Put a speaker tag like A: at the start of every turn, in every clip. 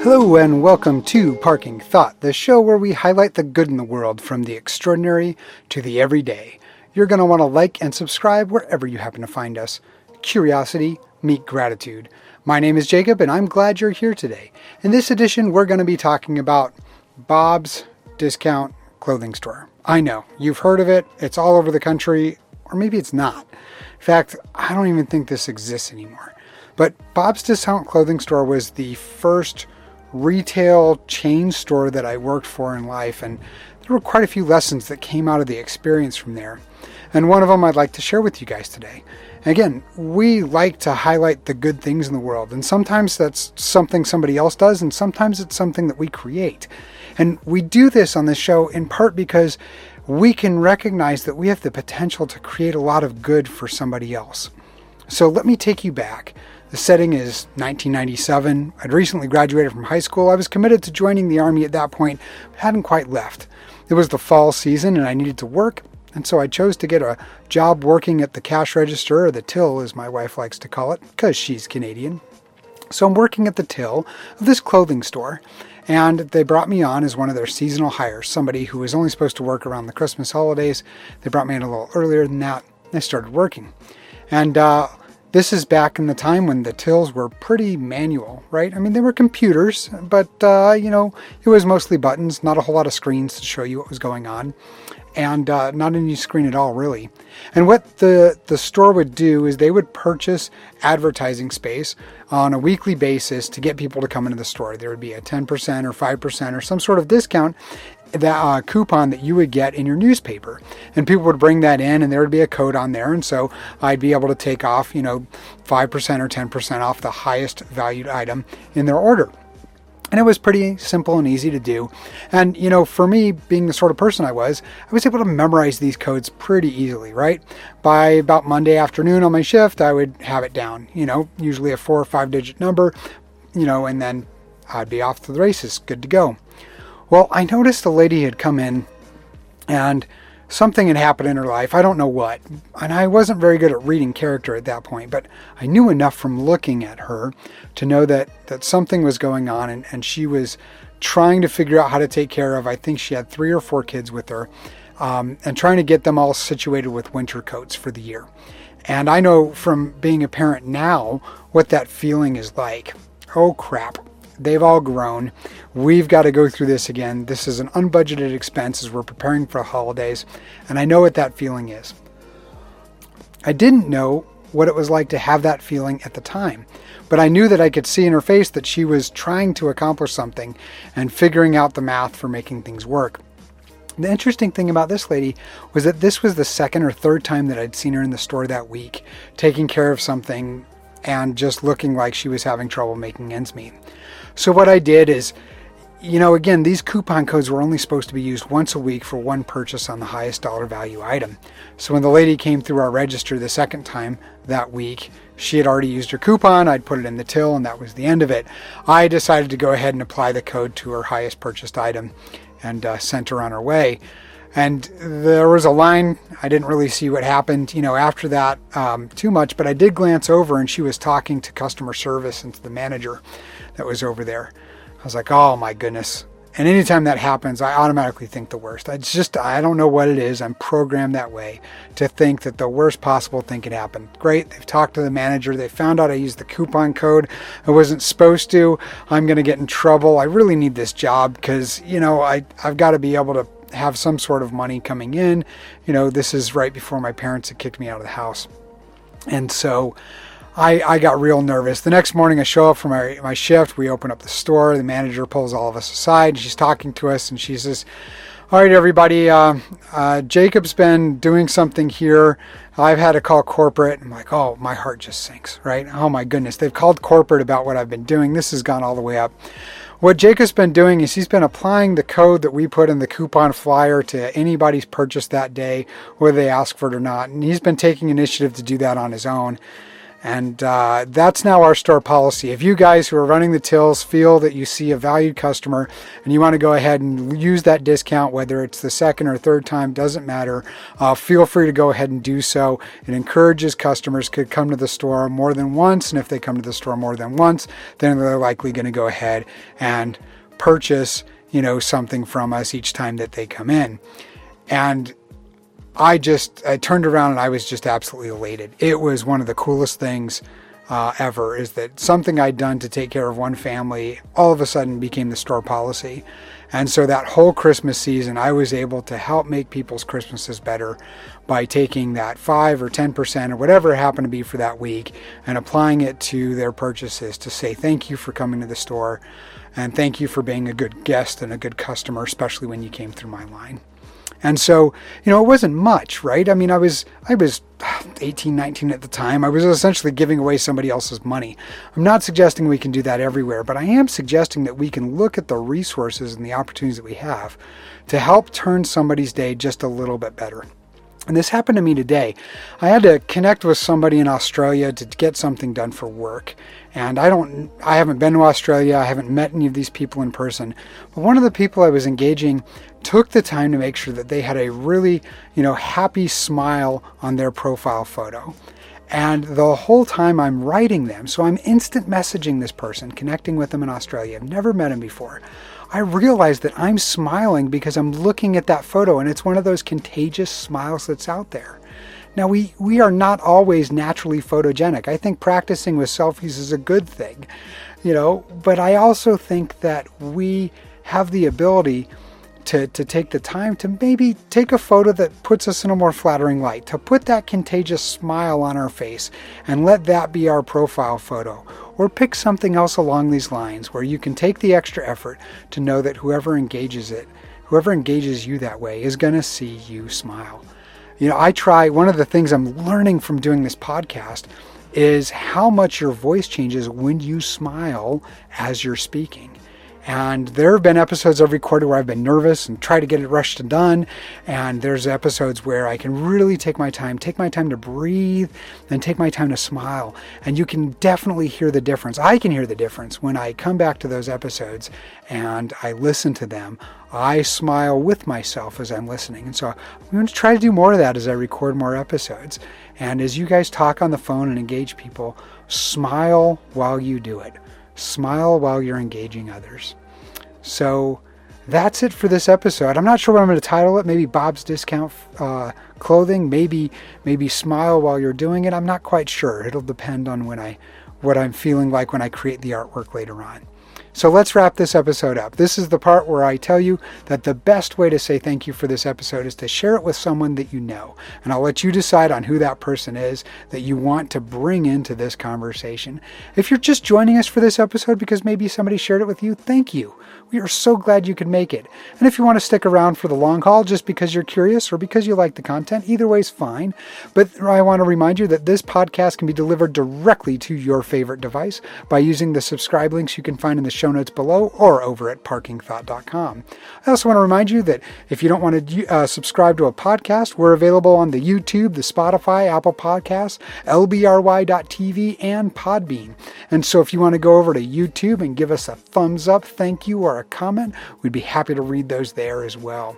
A: Hello and welcome to Parking Thought, the show where we highlight the good in the world from the extraordinary to the everyday. You're going to want to like and subscribe wherever you happen to find us. Curiosity, meet gratitude. My name is Jacob and I'm glad you're here today. In this edition, we're going to be talking about Bob's Discount Clothing Store. I know, you've heard of it, it's all over the country, or maybe it's not. In fact, I don't even think this exists anymore. But Bob's Discount Clothing Store was the first retail chain store that I worked for in life, and there were quite a few lessons that came out of the experience from there. And one of them I'd like to share with you guys today. Again, we like to highlight the good things in the world, and sometimes that's something somebody else does, and sometimes it's something that we create. And we do this on this show in part because we can recognize that we have the potential to create a lot of good for somebody else. So let me take you back. The setting is 1997. I'd recently graduated from high school. I was committed to joining the Army at that point, but hadn't quite left. It was the fall season and I needed to work, and so I chose to get a job working at the cash register, or the till as my wife likes to call it, because she's Canadian. So I'm working at the till of this clothing store, and they brought me on as one of their seasonal hires, somebody who was only supposed to work around the Christmas holidays. They brought me in a little earlier than that. I started working. And uh, this is back in the time when the tills were pretty manual, right? I mean, they were computers, but, uh, you know, it was mostly buttons, not a whole lot of screens to show you what was going on, and uh, not any screen at all, really. And what the, the store would do is they would purchase advertising space on a weekly basis to get people to come into the store. There would be a 10% or 5% or some sort of discount that uh, coupon that you would get in your newspaper and people would bring that in and there would be a code on there and so i'd be able to take off you know 5% or 10% off the highest valued item in their order and it was pretty simple and easy to do. And, you know, for me, being the sort of person I was, I was able to memorize these codes pretty easily, right? By about Monday afternoon on my shift, I would have it down, you know, usually a four or five digit number, you know, and then I'd be off to the races, good to go. Well, I noticed a lady had come in and something had happened in her life. I don't know what. And I wasn't very good at reading character at that point, but I knew enough from looking at her to know that, that something was going on and, and she was trying to figure out how to take care of. I think she had three or four kids with her um, and trying to get them all situated with winter coats for the year. And I know from being a parent now what that feeling is like. Oh crap. They've all grown. We've got to go through this again. This is an unbudgeted expense as we're preparing for holidays, and I know what that feeling is. I didn't know what it was like to have that feeling at the time, but I knew that I could see in her face that she was trying to accomplish something and figuring out the math for making things work. The interesting thing about this lady was that this was the second or third time that I'd seen her in the store that week, taking care of something and just looking like she was having trouble making ends meet. So what I did is, you know, again, these coupon codes were only supposed to be used once a week for one purchase on the highest dollar value item. So when the lady came through our register the second time that week, she had already used her coupon. I'd put it in the till, and that was the end of it. I decided to go ahead and apply the code to her highest purchased item and uh, sent her on her way. And there was a line. I didn't really see what happened, you know, after that um, too much, but I did glance over, and she was talking to customer service and to the manager that was over there. I was like, oh my goodness. And anytime that happens, I automatically think the worst. It's just, I don't know what it is. I'm programmed that way to think that the worst possible thing could happen. Great. They've talked to the manager. They found out I used the coupon code. I wasn't supposed to. I'm going to get in trouble. I really need this job because, you know, I, I've got to be able to have some sort of money coming in. You know, this is right before my parents had kicked me out of the house. And so, I, I got real nervous. The next morning, I show up for my, my shift. We open up the store. The manager pulls all of us aside. She's talking to us, and she says, All right, everybody, uh, uh, Jacob's been doing something here. I've had to call corporate. I'm like, Oh, my heart just sinks, right? Oh, my goodness. They've called corporate about what I've been doing. This has gone all the way up. What Jacob's been doing is he's been applying the code that we put in the coupon flyer to anybody's purchase that day, whether they ask for it or not. And he's been taking initiative to do that on his own. And uh, that's now our store policy. If you guys who are running the tills feel that you see a valued customer and you want to go ahead and use that discount, whether it's the second or third time, doesn't matter, uh, feel free to go ahead and do so. It encourages customers to come to the store more than once. And if they come to the store more than once, then they're likely going to go ahead and purchase, you know, something from us each time that they come in. And I just I turned around and I was just absolutely elated. It was one of the coolest things uh, ever. Is that something I'd done to take care of one family all of a sudden became the store policy, and so that whole Christmas season I was able to help make people's Christmases better by taking that five or ten percent or whatever it happened to be for that week and applying it to their purchases to say thank you for coming to the store and thank you for being a good guest and a good customer, especially when you came through my line. And so, you know, it wasn't much, right? I mean, I was I was 18, 19 at the time. I was essentially giving away somebody else's money. I'm not suggesting we can do that everywhere, but I am suggesting that we can look at the resources and the opportunities that we have to help turn somebody's day just a little bit better. And this happened to me today. I had to connect with somebody in Australia to get something done for work. And I don't I haven't been to Australia. I haven't met any of these people in person. But one of the people I was engaging took the time to make sure that they had a really, you know, happy smile on their profile photo. And the whole time I'm writing them, so I'm instant messaging this person, connecting with them in Australia. I've never met him before. I realize that I'm smiling because I'm looking at that photo and it's one of those contagious smiles that's out there. Now, we, we are not always naturally photogenic. I think practicing with selfies is a good thing, you know, but I also think that we have the ability to, to take the time to maybe take a photo that puts us in a more flattering light, to put that contagious smile on our face and let that be our profile photo. Or pick something else along these lines where you can take the extra effort to know that whoever engages it, whoever engages you that way, is going to see you smile. You know, I try, one of the things I'm learning from doing this podcast is how much your voice changes when you smile as you're speaking. And there have been episodes I've recorded where I've been nervous and try to get it rushed and done. And there's episodes where I can really take my time, take my time to breathe, and take my time to smile. And you can definitely hear the difference. I can hear the difference when I come back to those episodes and I listen to them. I smile with myself as I'm listening. And so I'm going to try to do more of that as I record more episodes. And as you guys talk on the phone and engage people, smile while you do it. Smile while you're engaging others. So that's it for this episode. I'm not sure what I'm going to title it. Maybe Bob's Discount uh, Clothing. Maybe maybe Smile while you're doing it. I'm not quite sure. It'll depend on when I what I'm feeling like when I create the artwork later on. So let's wrap this episode up. This is the part where I tell you that the best way to say thank you for this episode is to share it with someone that you know. And I'll let you decide on who that person is that you want to bring into this conversation. If you're just joining us for this episode because maybe somebody shared it with you, thank you. We are so glad you could make it. And if you want to stick around for the long haul just because you're curious or because you like the content, either way is fine. But I want to remind you that this podcast can be delivered directly to your favorite device by using the subscribe links you can find in the show notes below or over at parkingthought.com. I also want to remind you that if you don't want to uh, subscribe to a podcast, we're available on the YouTube, the Spotify, Apple Podcasts, LBRY.TV, and Podbean. And so if you want to go over to YouTube and give us a thumbs up, thank you, or a comment, we'd be happy to read those there as well.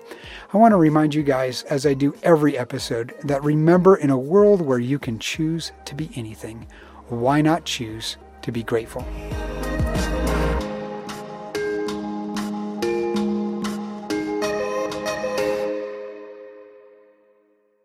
A: I want to remind you guys, as I do every episode, that remember in a world where you can choose to be anything, why not choose to be grateful?